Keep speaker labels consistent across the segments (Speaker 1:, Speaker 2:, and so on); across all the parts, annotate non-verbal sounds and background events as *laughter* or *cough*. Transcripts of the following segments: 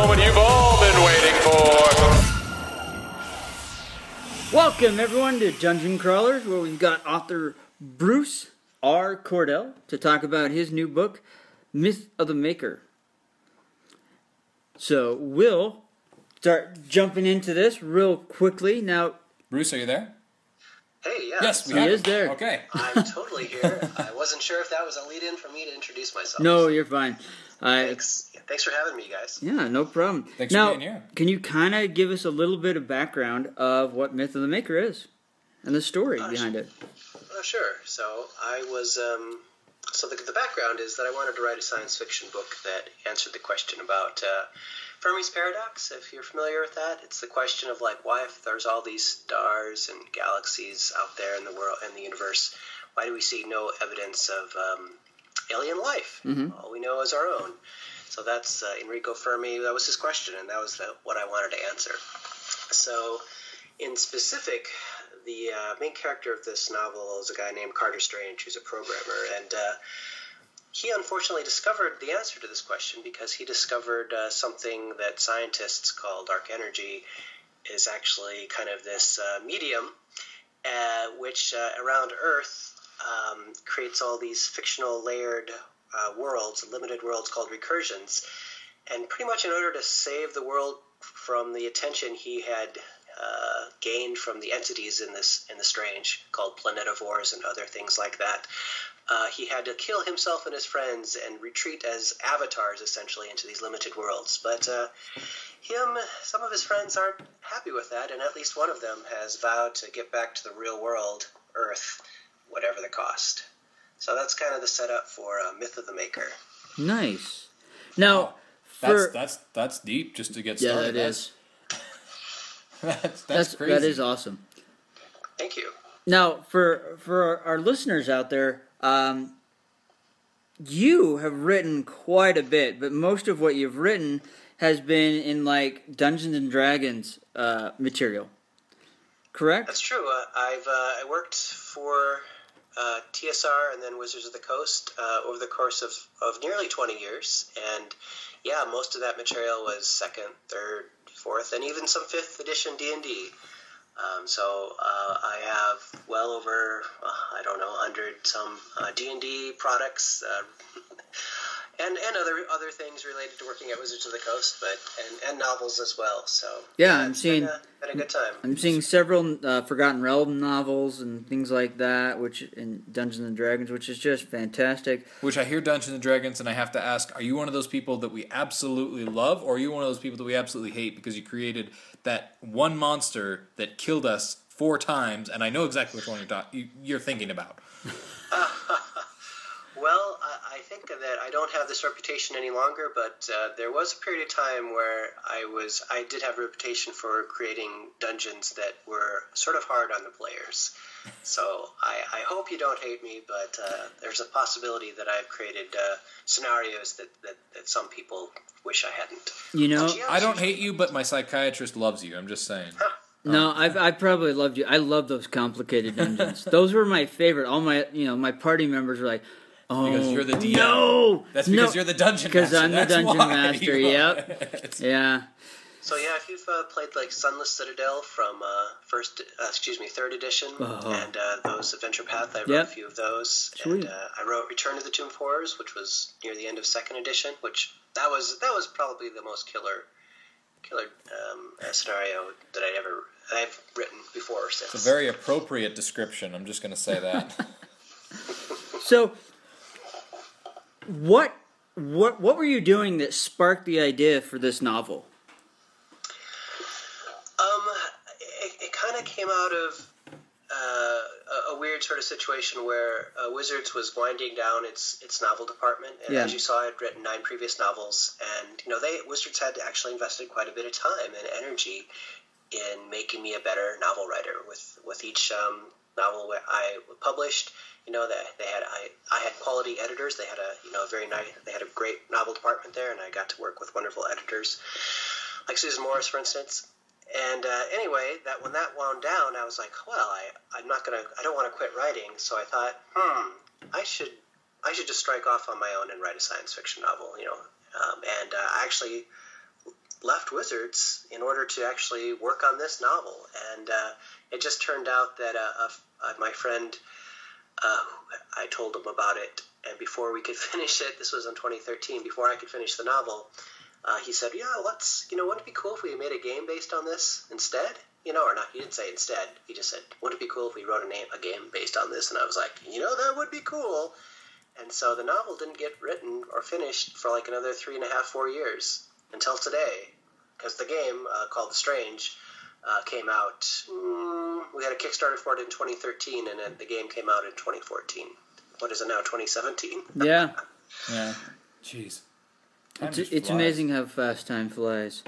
Speaker 1: Moment you've all been waiting for.
Speaker 2: Welcome, everyone, to Dungeon Crawlers, where we've got author Bruce R. Cordell to talk about his new book, Myth of the Maker. So, we'll start jumping into this real quickly. Now,
Speaker 3: Bruce, are you there?
Speaker 4: Hey, yeah.
Speaker 3: Yes, we
Speaker 2: He
Speaker 3: have
Speaker 2: is
Speaker 3: you.
Speaker 2: there.
Speaker 3: Okay. *laughs*
Speaker 4: I'm totally here. I wasn't sure if that was a lead in for me to introduce myself.
Speaker 2: no, you're fine. I,
Speaker 4: Thanks. Yeah, thanks for having me, guys.
Speaker 2: yeah, no problem.
Speaker 3: Thanks for being here.
Speaker 2: can you kind of give us a little bit of background of what Myth of the Maker is and the story behind it?
Speaker 4: Oh, sure. So I was. Um, so the, the background is that I wanted to write a science fiction book that answered the question about uh, Fermi's paradox. If you're familiar with that, it's the question of like why, if there's all these stars and galaxies out there in the world in the universe, why do we see no evidence of um, alien life? All we know is our own. So that's uh, Enrico Fermi. That was his question, and that was the, what I wanted to answer. So, in specific, the uh, main character of this novel is a guy named Carter Strange, who's a programmer, and uh, he unfortunately discovered the answer to this question because he discovered uh, something that scientists call dark energy is actually kind of this uh, medium uh, which uh, around Earth um, creates all these fictional layered uh, worlds, limited worlds called recursions. And pretty much in order to save the world from the attention he had uh, gained from the entities in this in the strange called planetovores and other things like that, uh, he had to kill himself and his friends and retreat as avatars essentially into these limited worlds. But uh, him, some of his friends aren't happy with that, and at least one of them has vowed to get back to the real world, Earth, whatever the cost. So that's kind of the setup for uh, Myth of the Maker.
Speaker 2: Nice. Now,
Speaker 3: That's
Speaker 2: for
Speaker 3: that's that's deep just to get
Speaker 2: yeah,
Speaker 3: started.
Speaker 2: that is *laughs*
Speaker 3: That's that's,
Speaker 2: that's
Speaker 3: crazy.
Speaker 2: that is awesome.
Speaker 4: Thank you.
Speaker 2: Now, for for our, our listeners out there, um, you have written quite a bit, but most of what you've written has been in like Dungeons and Dragons uh, material. Correct?
Speaker 4: That's true. Uh, I've uh, I worked for uh, TSR and then Wizards of the Coast uh, over the course of, of nearly 20 years, and yeah, most of that material was second, third, fourth, and even some fifth edition D and D. Um, so uh, I have well over uh, I don't know 100 some uh, D and D products. And, and other other things related to working at Wizards of the Coast, but and, and novels as well. So
Speaker 2: Yeah, I'm
Speaker 4: it's
Speaker 2: seeing-
Speaker 4: been a, been a good time.
Speaker 2: I'm seeing several uh, Forgotten Realm novels and things like that, which in Dungeons and Dragons, which is just fantastic.
Speaker 3: Which I hear Dungeons and Dragons, and I have to ask: Are you one of those people that we absolutely love, or are you one of those people that we absolutely hate because you created that one monster that killed us four times? And I know exactly which one you're ta- you, you're thinking about. *laughs*
Speaker 4: Well, I, I think that I don't have this reputation any longer, but uh, there was a period of time where I was I did have a reputation for creating dungeons that were sort of hard on the players. So I, I hope you don't hate me, but uh, there's a possibility that I've created uh, scenarios that, that, that some people wish I hadn't.
Speaker 2: You know,
Speaker 3: I don't hate you, but my psychiatrist loves you. I'm just saying.
Speaker 2: No, I've I probably loved you. I love those complicated dungeons. *laughs* those were my favorite. All my you know my party members were like, oh
Speaker 3: Because you're the DM.
Speaker 2: no,
Speaker 3: That's because
Speaker 2: no.
Speaker 3: you're the dungeon
Speaker 2: because
Speaker 3: master.
Speaker 2: I'm the dungeon *laughs* master. Yep. Yeah.
Speaker 4: So yeah, if you've uh, played like Sunless Citadel from uh, first, uh, excuse me, third edition,
Speaker 2: Uh-huh.
Speaker 4: and uh, those Adventure Path, I wrote
Speaker 2: Yep.
Speaker 4: a few of those,
Speaker 2: Sweet.
Speaker 4: and uh, I wrote Return to the Tomb of Horrors, which was near the end of second edition, which that was that was probably the most killer, killer um, uh, scenario that I'd ever I've written before or since.
Speaker 3: It's a very appropriate description. I'm just going to say that. *laughs*
Speaker 2: So, what what what were you doing that sparked the idea for this novel?
Speaker 4: Um, it, it kind of came out of uh, a, a weird sort of situation where uh, Wizards was winding down its its novel department, and
Speaker 2: Yeah.
Speaker 4: as you saw, I'd written nine previous novels, and you know they Wizards had actually invested quite a bit of time and energy in making me a better novel writer. With with each um, novel I published, you know that they had I, I had quality editors. They had a you know a very nice they had a great novel department there, and I got to work with wonderful editors like Susan Morris, for instance. And uh, anyway, that when that wound down, I was like, well, I I'm not gonna I don't want to quit writing. So I thought, hmm, I should I should just strike off on my own and write a science fiction novel, you know. Um, and uh, I actually left Wizards in order to actually work on this novel. And uh, it just turned out that uh, my friend, uh, I told him about it, and before we could *laughs* finish it, this was in 2013, before I could finish the novel, uh, he said, "Yeah, let's. You know, wouldn't it be cool if we made a game based on this instead? You know, or not? He didn't say instead. He just said, wouldn't it be cool if we wrote a name, a game based on this? And I was like, you know, that would be cool. And so the novel didn't get written or finished for like another three and a half, four years until today, because the game uh, called The Strange uh, came out. Mm, we had a Kickstarter for it in 2013, and then the game came out in 2014. What is it now? 2017.
Speaker 2: Yeah, *laughs*
Speaker 3: yeah. Jeez. Time
Speaker 2: it's, it's amazing how fast time flies.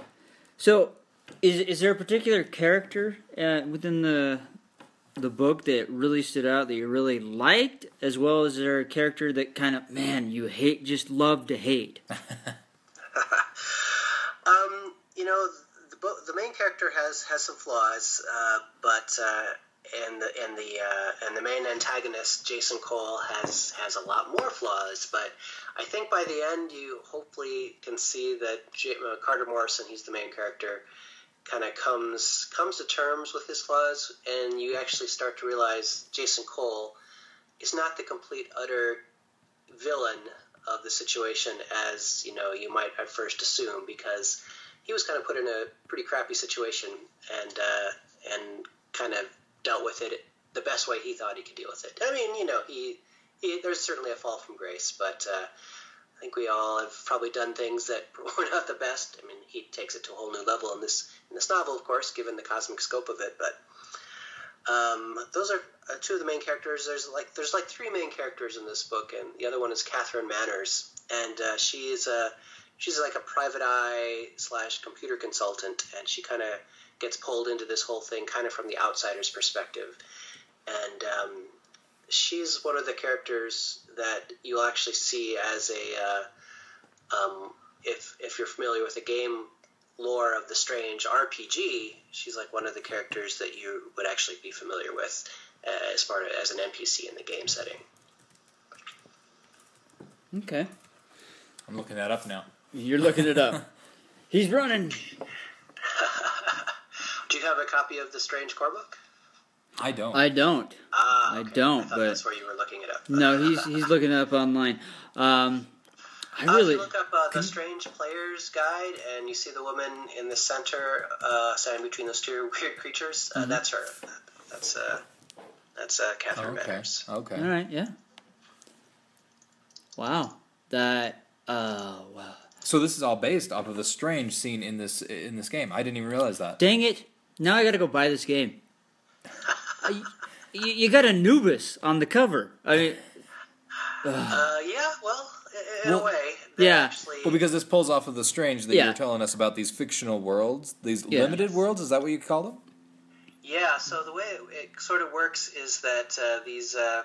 Speaker 2: So, is is there a particular character uh, within the the book that really stood out that you really liked, as well as there a character that kind of man you hate, just love to hate? *laughs*
Speaker 4: Um, you know, the, the main character has has some flaws, uh, but uh, and the and the uh, and the main antagonist Jason Cole has has a lot more flaws. But I think by the end, you hopefully can see that J- uh, Carter Morrison, he's the main character, kind of comes comes to terms with his flaws, and you actually start to realize Jason Cole is not the complete utter villain of the situation as you know you might at first assume because he was kind of put in a pretty crappy situation and uh, and kind of dealt with it the best way he thought he could deal with it. I mean, you know, he, he there's certainly a fall from grace, but uh, I think we all have probably done things that *laughs* were not the best. I mean, he takes it to a whole new level in this in this novel, of course, given the cosmic scope of it, but. Um, those are uh, two of the main characters. There's like there's like three main characters in this book, and the other one is Catherine Manners, and uh, she is a she's like a private eye slash computer consultant, and she kind of gets pulled into this whole thing kind of from the outsider's perspective, and um, she's one of the characters that you'll actually see as a uh, um, if if you're familiar with the game lore of the strange RPG, she's like one of the characters that you would actually be familiar with uh, as part of, as an NPC in the game setting.
Speaker 2: Okay,
Speaker 3: I'm looking that up now.
Speaker 2: You're looking it up. *laughs* He's running. *laughs*
Speaker 4: Do you have a copy of the Strange Core book?
Speaker 3: I don't.
Speaker 2: I don't.
Speaker 4: Ah,
Speaker 2: I don't,
Speaker 4: I
Speaker 2: but-
Speaker 4: that's where you were looking it up.
Speaker 2: No, he's he's looking it up online. Um, I
Speaker 4: Uh, if
Speaker 2: really
Speaker 4: you look up uh, the Strange Player's Guide, and you see the woman in the center, uh, standing between those two *laughs* weird creatures. Uh, That's her. That's uh, that's uh, Catherine
Speaker 3: okay.
Speaker 4: Manners.
Speaker 3: Okay.
Speaker 2: All right, yeah. Wow, that uh, wow.
Speaker 3: So this is all based off of the strange scene in this in this game. I didn't even realize that.
Speaker 2: Dang it! Now I got to go buy this game. You, you got Anubis on the cover. I mean,
Speaker 4: Uh, yeah, well, in
Speaker 3: Well,
Speaker 4: a way,
Speaker 2: yeah.
Speaker 4: Actually,
Speaker 3: Well, because this pulls off of the strange that you're telling us about these fictional worlds, these
Speaker 2: Yeah.
Speaker 3: limited worlds. Is that what you call them?
Speaker 4: Yeah, so the way it, it sort of works is that uh, these uh,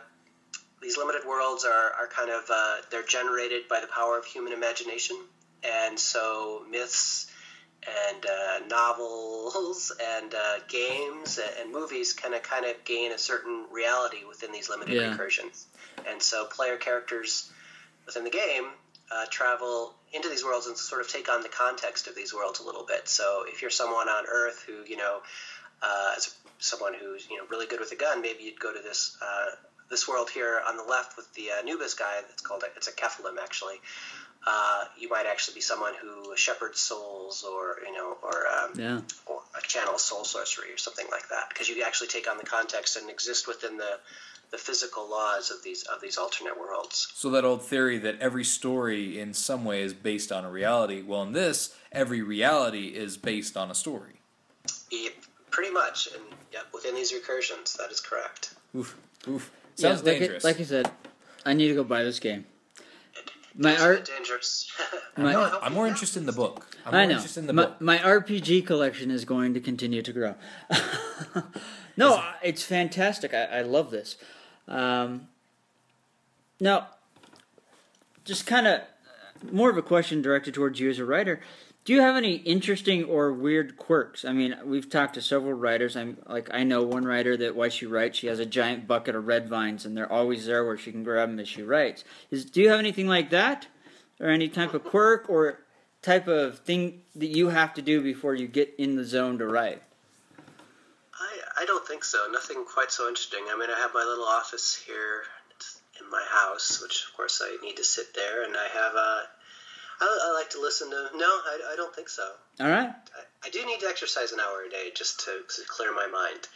Speaker 4: these limited worlds are, are kind of uh, they're generated by the power of human imagination, and so myths and uh, novels *laughs* and uh, games and, movies kind of kind of gain a certain reality within these limited
Speaker 2: Yeah.
Speaker 4: recursions, and so player characters within the game uh, travel into these worlds and sort of take on the context of these worlds a little bit. So if you're someone on Earth who you know, uh, is someone who's you know really good with a gun, maybe you'd go to this uh, this world here on the left with the Anubis guy. That's called a, it's a qephilim actually. Uh, you might actually be someone who shepherds souls, or you know, or um,
Speaker 2: Yeah.
Speaker 4: or a channel soul sorcery or something like that, because you actually take on the context and exist within the the physical laws of these of these alternate worlds.
Speaker 3: So that old theory that every story in some way is based on a reality. Well, in this, every reality is based on a story.
Speaker 4: Yeah, pretty much, and yeah, within these recursions, that is correct.
Speaker 3: Oof, oof.
Speaker 2: Yeah,
Speaker 3: Sounds
Speaker 2: like, I-
Speaker 3: dangerous.
Speaker 2: like I said, I need to go buy this game. My
Speaker 4: It's
Speaker 2: art,
Speaker 4: dangerous. *laughs*
Speaker 2: my,
Speaker 3: no, I'm more interested in the book. I'm
Speaker 2: I
Speaker 3: more
Speaker 2: know.
Speaker 3: interested in the
Speaker 2: my,
Speaker 3: book.
Speaker 2: my RPG collection is going to continue to grow. *laughs* no, I- it's fantastic. I, I love this. Um, now, just kind of more of a question directed towards you as a writer. Do you have any interesting or weird quirks? I mean, we've talked to several writers. I'm like, I know one writer that while she writes, she has a giant bucket of red vines, and they're always there where she can grab them as she writes. Is do you have anything like that, or any type of quirk or type of thing that you have to do before you get in the zone to write?
Speaker 4: I, I don't think so. Nothing quite so interesting. I mean, I have my little office here in my house, which of course I need to sit there, and I have uh, I, I like to listen to. No, I, I don't think so.
Speaker 2: All right.
Speaker 4: I, I do need to exercise an hour a day just to, to clear my mind.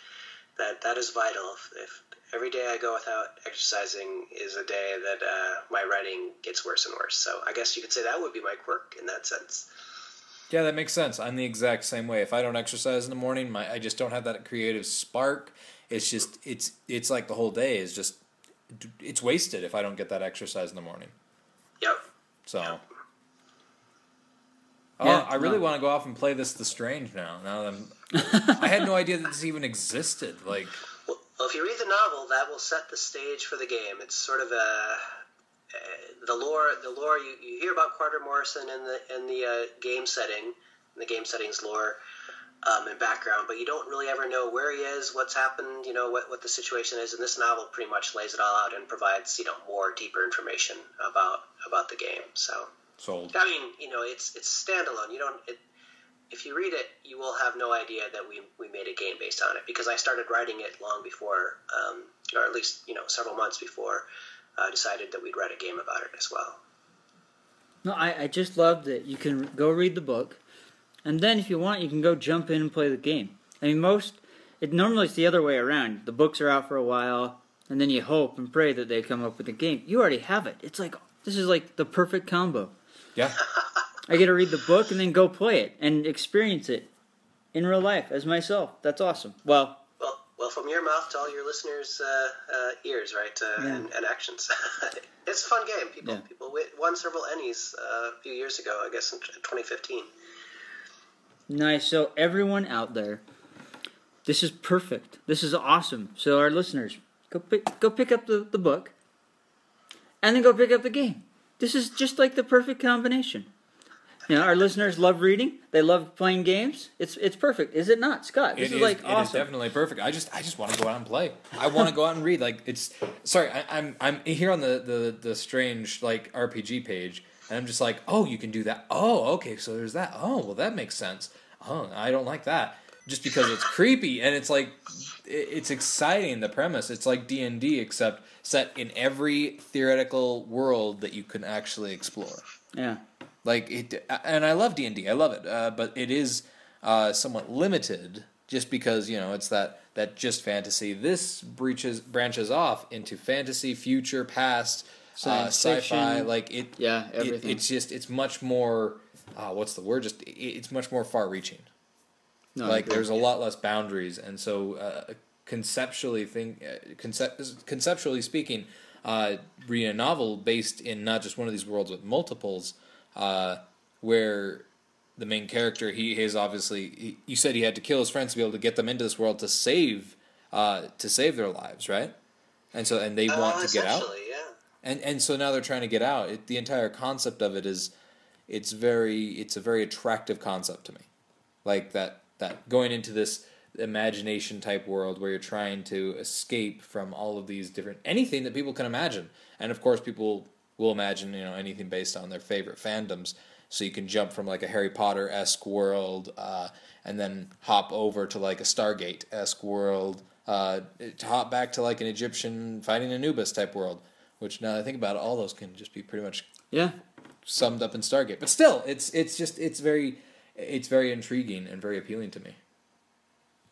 Speaker 4: That that is vital. If, if every day I go without exercising is a day that uh, my writing gets worse and worse. So I guess you could say that would be my quirk in that sense.
Speaker 3: Yeah, that makes sense. I'm the exact same way. If I don't exercise in the morning, my I just don't have that creative spark. It's just it's it's like the whole day is just it's wasted if I don't get that exercise in the morning.
Speaker 4: Yep.
Speaker 3: So. Oh,
Speaker 2: Yeah,
Speaker 3: I really
Speaker 2: no.
Speaker 3: want to go off and play this The Strange now. Now that I'm, *laughs* I had no idea that this even existed. Like,
Speaker 4: Well, well, if you read the novel, that will set the stage for the game. It's sort of a uh, the lore. The lore you, you hear about Carter Morrison in the in the uh, game setting, in the game settings lore um, and background, but you don't really ever know where he is, what's happened, you know, what what the situation is. And this novel pretty much lays it all out and provides you know more deeper information about about the game. So
Speaker 3: sold.
Speaker 4: I mean, you know, it's it's standalone. You don't. It, if you read it, you will have no idea that we, we made a game based on it because I started writing it long before, um, or at least you know several months before I decided that we'd write a game about it as well.
Speaker 2: No, I, I just love that you can go read the book, and then if you want, you can go jump in and play the game. I mean, most it normally it's the other way around. The books are out for a while, and then you hope and pray that they come up with a game. You already have it. It's like this is like the perfect combo.
Speaker 3: Yeah.
Speaker 2: I get to read the book and then go play it and experience it in real life as myself. That's awesome. Well,
Speaker 4: Well, well, from your mouth to all your listeners' uh, uh, ears, right, uh,
Speaker 2: Yeah.
Speaker 4: and, and actions. *laughs* it's a fun game. People
Speaker 2: Yeah.
Speaker 4: people won several Ennies uh, a few years ago, I guess in 2015.
Speaker 2: Nice. So everyone out there, this is perfect. This is awesome. So our listeners, go pick go pick up the, the book, and then go pick up the game. This is just like the perfect combination. You know, our listeners love reading. They love playing games. It's it's perfect, is it not, Scott? This
Speaker 3: It
Speaker 2: is,
Speaker 3: is,
Speaker 2: like
Speaker 3: it is
Speaker 2: awesome.
Speaker 3: definitely perfect. I just I just want to go out and play. I want to go out and read. Like it's sorry, I, I'm I'm here on the, the the strange like RPG page, and I'm just like, oh, you can do that. Oh, okay, so there's that. Oh, well, that makes sense. Oh, I don't like that. Just because it's creepy and it's like it- it's exciting. The premise. It's like D and D except set in every theoretical world that you can actually explore
Speaker 2: yeah.
Speaker 3: like it and i love d&d i love it uh, but it is uh, somewhat limited just because you know it's that that just fantasy this breaches branches off into fantasy future past uh, sci-fi like it
Speaker 2: Yeah,
Speaker 3: it-
Speaker 2: everything.
Speaker 3: it's just it's much more uh, what's the word just it, it's much more far reaching
Speaker 2: No,
Speaker 3: like there's a lot less boundaries and so uh, conceptually think uh, concept, conceptually speaking uh, reading a novel based in not just one of these worlds with multiples uh, where the main character he is obviously he, you said he had to kill his friends to be able to get them into this world to save uh, to save their lives right and so and they want
Speaker 4: Uh,
Speaker 3: to get out
Speaker 4: yeah.
Speaker 3: and and so now they're trying to get out. It, the entire concept of it is, it's very it's a very attractive concept to me, like that that going into this imagination type world where you're trying to escape from all of these different anything that people can imagine, and of course people will imagine you know anything based on their favorite fandoms. So you can jump from like a Harry Potter esque world, uh, and then hop over to like a Stargate esque world, uh, to hop back to like an Egyptian fighting Anubis type world. Which now that I think about it, all those can just be pretty much
Speaker 2: Yeah.
Speaker 3: summed up in Stargate. But still, it's it's just it's very it's very intriguing and very appealing to me.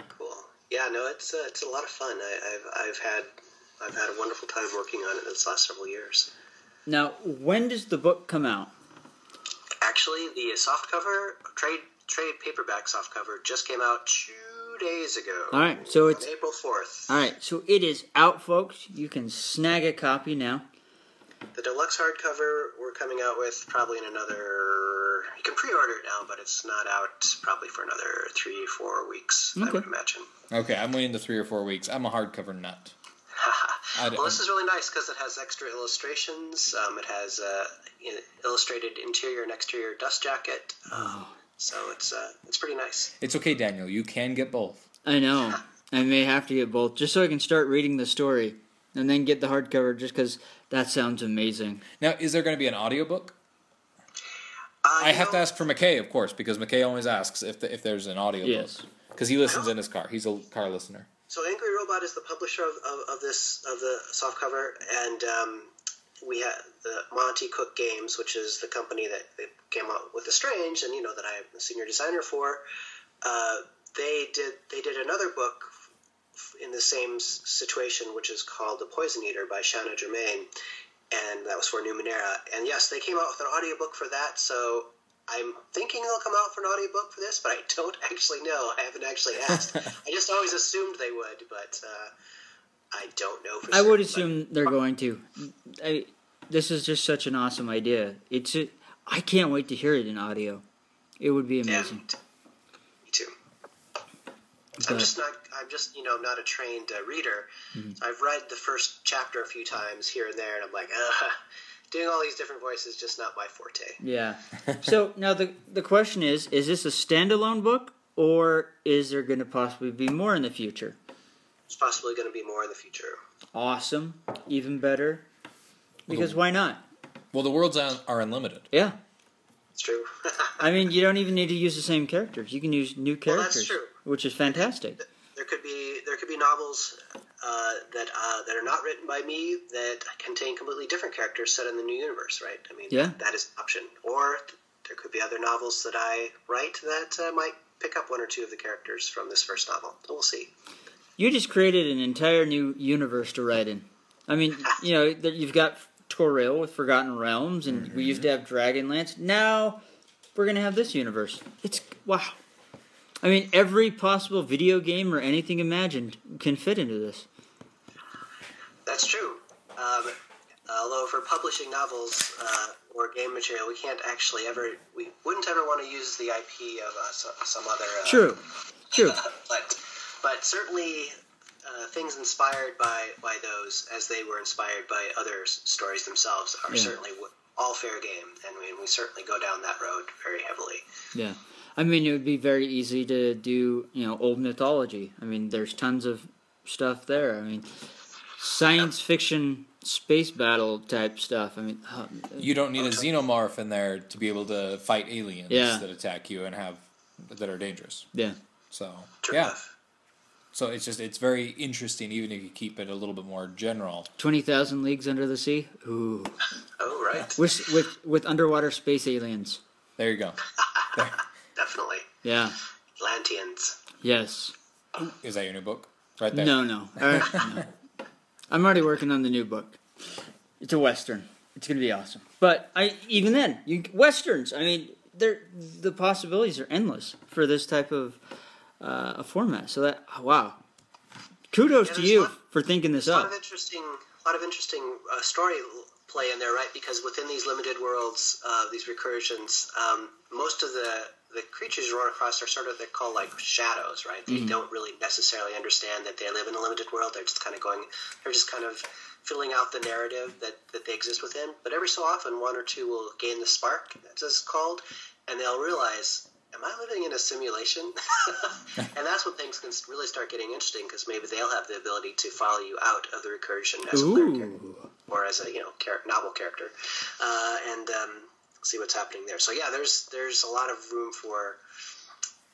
Speaker 4: Cool. Yeah, no, it's uh, it's a lot of fun. I, I've I've had I've had a wonderful time working on it in this last several years.
Speaker 2: Now, when does the book come out?
Speaker 4: Actually, the softcover trade trade paperback softcover just came out two days ago.
Speaker 2: All right, so it's
Speaker 4: April fourth.
Speaker 2: all right. So it is out, folks. You can snag a copy now.
Speaker 4: The deluxe hardcover we're coming out with probably in another. You can pre-order it now, but it's not out probably for another three, four weeks. I would
Speaker 2: Okay.
Speaker 4: imagine.
Speaker 3: Okay, I'm waiting the three or four weeks. I'm a hardcover nut. *laughs*
Speaker 4: Well, this is really nice because it has extra illustrations. Um, it has uh, illustrated interior and exterior dust jacket. Um, so it's uh, it's pretty nice.
Speaker 3: It's okay, Daniel. You can get both.
Speaker 2: I know. I may have to get both just so I can start reading the story and then get the hardcover just because that sounds amazing.
Speaker 3: Now, is there going to be an audiobook?
Speaker 4: Uh,
Speaker 3: I
Speaker 4: you
Speaker 3: have to ask for McKay, of course, because McKay always asks if the, if there's an audiobook.
Speaker 2: Yes.
Speaker 3: Because he listens in his car. He's a car listener.
Speaker 4: So Angry Robot is the publisher of, of, of this of the softcover, and um, we have the Monte Cook Games, which is the company that, that came out with the Strange, and you know that I'm a senior designer for. Uh, they did they did another book f- in the same situation, which is called The Poison Eater by Shanna Germain, and that was for Numenera. And yes, they came out with an audiobook for that. So I'm thinking they'll come out for an audiobook for this, but I don't *laughs* actually know. I haven't actually asked. *laughs* I just always assumed they would, but uh, I don't know for
Speaker 2: I
Speaker 4: certain,
Speaker 2: would
Speaker 4: but-
Speaker 2: assume they're going to. I, this is just such an awesome idea. It's a, I can't wait to hear it in audio. It would be amazing. But-
Speaker 4: I'm just not. I'm just you know I'm not a trained uh, reader.
Speaker 2: Mm-hmm.
Speaker 4: I've read the first chapter a few times here and there, and I'm like, uh, doing all these different voices just not my forte.
Speaker 2: Yeah. so now the the question is: Is this a standalone book, or is there going to possibly be more in the future?
Speaker 4: It's possibly going to be more in the future.
Speaker 2: Awesome, even better. Because why not?
Speaker 3: Well, the worlds are are unlimited.
Speaker 2: Yeah.
Speaker 4: It's true. *laughs*
Speaker 2: I mean, you don't even need to use the same characters. You can use new
Speaker 4: Well, that's
Speaker 2: characters,
Speaker 4: true.
Speaker 2: Which is fantastic.
Speaker 4: there could be there could be novels uh, that uh, that are not written by me that contain completely different characters set in the new universe, right? I mean,
Speaker 2: Yeah.
Speaker 4: that is an option. Or there could be other novels that I write that uh, might pick up one or two of the characters from this first novel. So we'll see.
Speaker 2: You just created an entire new universe to write in. I mean, *laughs* you know, you've got Toril with Forgotten Realms, and we used to have Dragonlance. Now we're gonna have this universe. It's wow. I mean, every possible video game or anything imagined can fit into this.
Speaker 4: That's true. Um, although for publishing novels uh, or game material, we can't actually ever we wouldn't ever want to use the IP of uh, so- some other uh,
Speaker 2: True, true. *laughs*
Speaker 4: but but certainly uh, things inspired by by those as they were inspired by other stories themselves are
Speaker 2: Yeah.
Speaker 4: certainly w- all fair game, and we, we certainly go down that road very heavily.
Speaker 2: Yeah. I mean, it would be very easy to do, you know, old mythology. I mean, there's tons of stuff there. I mean, science fiction, space battle type stuff. I mean, uh,
Speaker 3: You don't need a xenomorph in there to be able to fight aliens
Speaker 2: Yeah.
Speaker 3: that attack you and have that are dangerous.
Speaker 2: yeah.
Speaker 3: So
Speaker 4: True
Speaker 3: yeah.
Speaker 4: enough.
Speaker 3: So it's just it's very interesting, even if you keep it a little bit more general.
Speaker 2: 20,000 Leagues Under the Sea? Ooh.
Speaker 4: Oh right,
Speaker 2: With, with, with underwater space aliens.
Speaker 3: There you go. There.
Speaker 4: Definitely
Speaker 2: Yeah.
Speaker 4: Atlanteans.
Speaker 2: Yes.
Speaker 3: Is that your new book? Right there.
Speaker 2: No, no. *laughs* All right, no. I'm already working on the new book. It's a western. It's gonna be awesome. But I even then, you westerns. I mean, they're the possibilities are endless for this type of uh, a format. So that wow, kudos
Speaker 4: Yeah,
Speaker 2: to you
Speaker 4: lot-
Speaker 2: for thinking this up.
Speaker 4: a lot
Speaker 2: up.
Speaker 4: of interesting, a lot of interesting uh, story play in there, right? Because within these limited worlds, uh, these recursions, um, most of the the creatures you run across are sort of they're called like shadows, right? They don't really necessarily understand that they live in a limited world. They're just kind of going, they're just kind of filling out the narrative that, that they exist within. But every so often, one or two will gain the spark, as it's called, and they'll realize am I living in a simulation? *laughs* and that's when things can really start getting interesting because maybe they'll have the ability to follow you out of the recursion as a player character or as a you know char- novel character, uh, and um, see what's happening there. So yeah, there's there's a lot of room for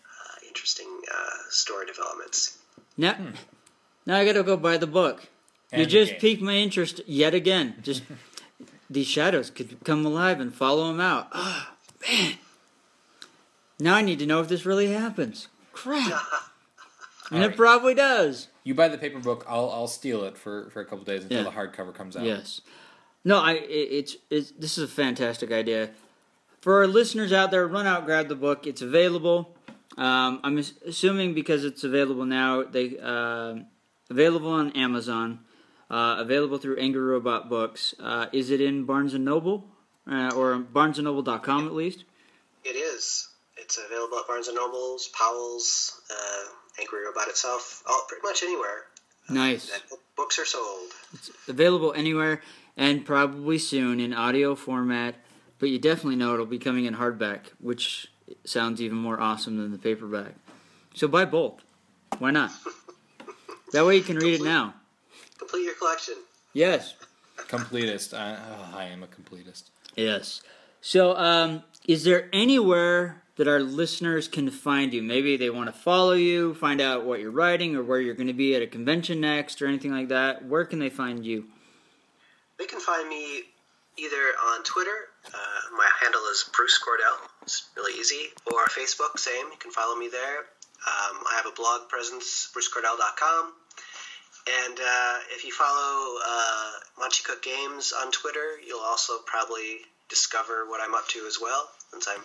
Speaker 4: uh, interesting uh, story developments.
Speaker 2: Now, now I gotta go buy the book. you
Speaker 3: And the
Speaker 2: just piqued my interest yet again. Just *laughs* these shadows could come alive and follow him out. Ah, man. Now I need to know if this really happens. Crap. *laughs* and it probably does.
Speaker 3: You buy the paper book, I'll I'll steal it for, for a couple days until
Speaker 2: Yeah.
Speaker 3: the hardcover comes out.
Speaker 2: Yes. No, I. It, it's it's this is a fantastic idea. For our listeners out there, run out, grab the book. It's available. Um, I'm assuming because it's available now, they uh, available on Amazon, uh, available through Angry Robot Books. Uh, is it in Barnes and Noble uh, or BarnesandNoble.com at least?
Speaker 4: It is. It's available at Barnes and Nobles, Powell's, uh, Angry Robot itself, all pretty much anywhere
Speaker 2: Nice.
Speaker 4: that books are sold.
Speaker 2: It's available anywhere and probably soon in audio format. But you definitely know it'll be coming in hardback, which sounds even more awesome than the paperback. So buy both. Why not? That way you can read it now.
Speaker 4: Complete your collection.
Speaker 2: Yes.
Speaker 3: Completist. I, oh, I am a completist.
Speaker 2: Yes. So, um, is there anywhere that our listeners can find you? Maybe they want to follow you, find out what you're writing, or where you're going to be at a convention next, or anything like that. Where can they find you?
Speaker 4: They can find me either on Twitter. Uh, my handle is Bruce Cordell. It's really easy. Or Facebook, same. You can follow me there. Um, I have a blog presence, brucecordell.com. And uh, if you follow uh, Monte Cook Games on Twitter, you'll also probably discover what I'm up to as well, since I'm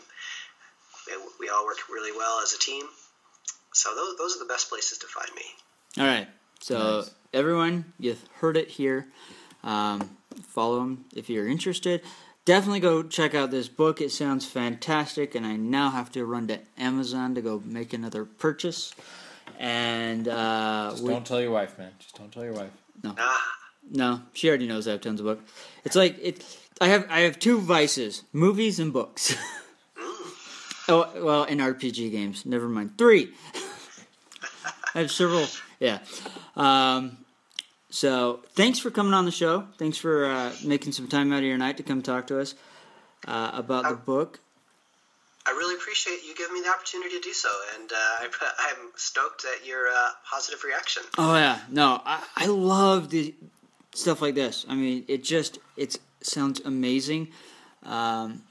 Speaker 4: we all work really well as a team. So those, those are the best places to find me.
Speaker 2: All right. So
Speaker 3: Nice.
Speaker 2: everyone, you've heard it here. Um, follow him if you're interested. Definitely go check out this book. It sounds fantastic, and I now have to run to Amazon to go make another purchase. And uh,
Speaker 3: Just
Speaker 2: we-
Speaker 3: don't tell your wife, man. Just don't tell your wife.
Speaker 4: No,
Speaker 2: no, she already knows I have tons of books. It's like it. I have I have two vices: movies and books. *laughs* oh well, and RPG games. Never mind. Three. *laughs* I have several. Yeah. Um, so thanks for coming on the show. Thanks for uh, making some time out of your night to come talk to us uh, about the book.
Speaker 4: I really appreciate you giving me the opportunity to do so, and uh, I, *laughs* I'm stoked at your uh, positive reaction.
Speaker 2: Oh yeah, no, I, I love the stuff like this. I mean, it just it sounds amazing, um,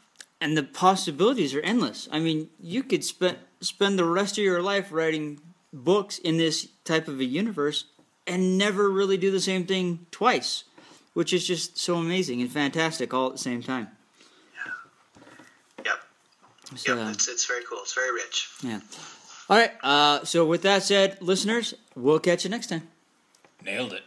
Speaker 2: and the possibilities are endless. I mean, you could spend spend the rest of your life writing books in this type of a universe and never really do the same thing twice, which is just so amazing and fantastic all at the same time. Yeah.
Speaker 4: Yep,
Speaker 2: So,
Speaker 4: yep, it's, it's very cool. It's very rich.
Speaker 2: yeah. All right. Uh, so with that said, listeners, we'll catch you next time.
Speaker 3: Nailed it.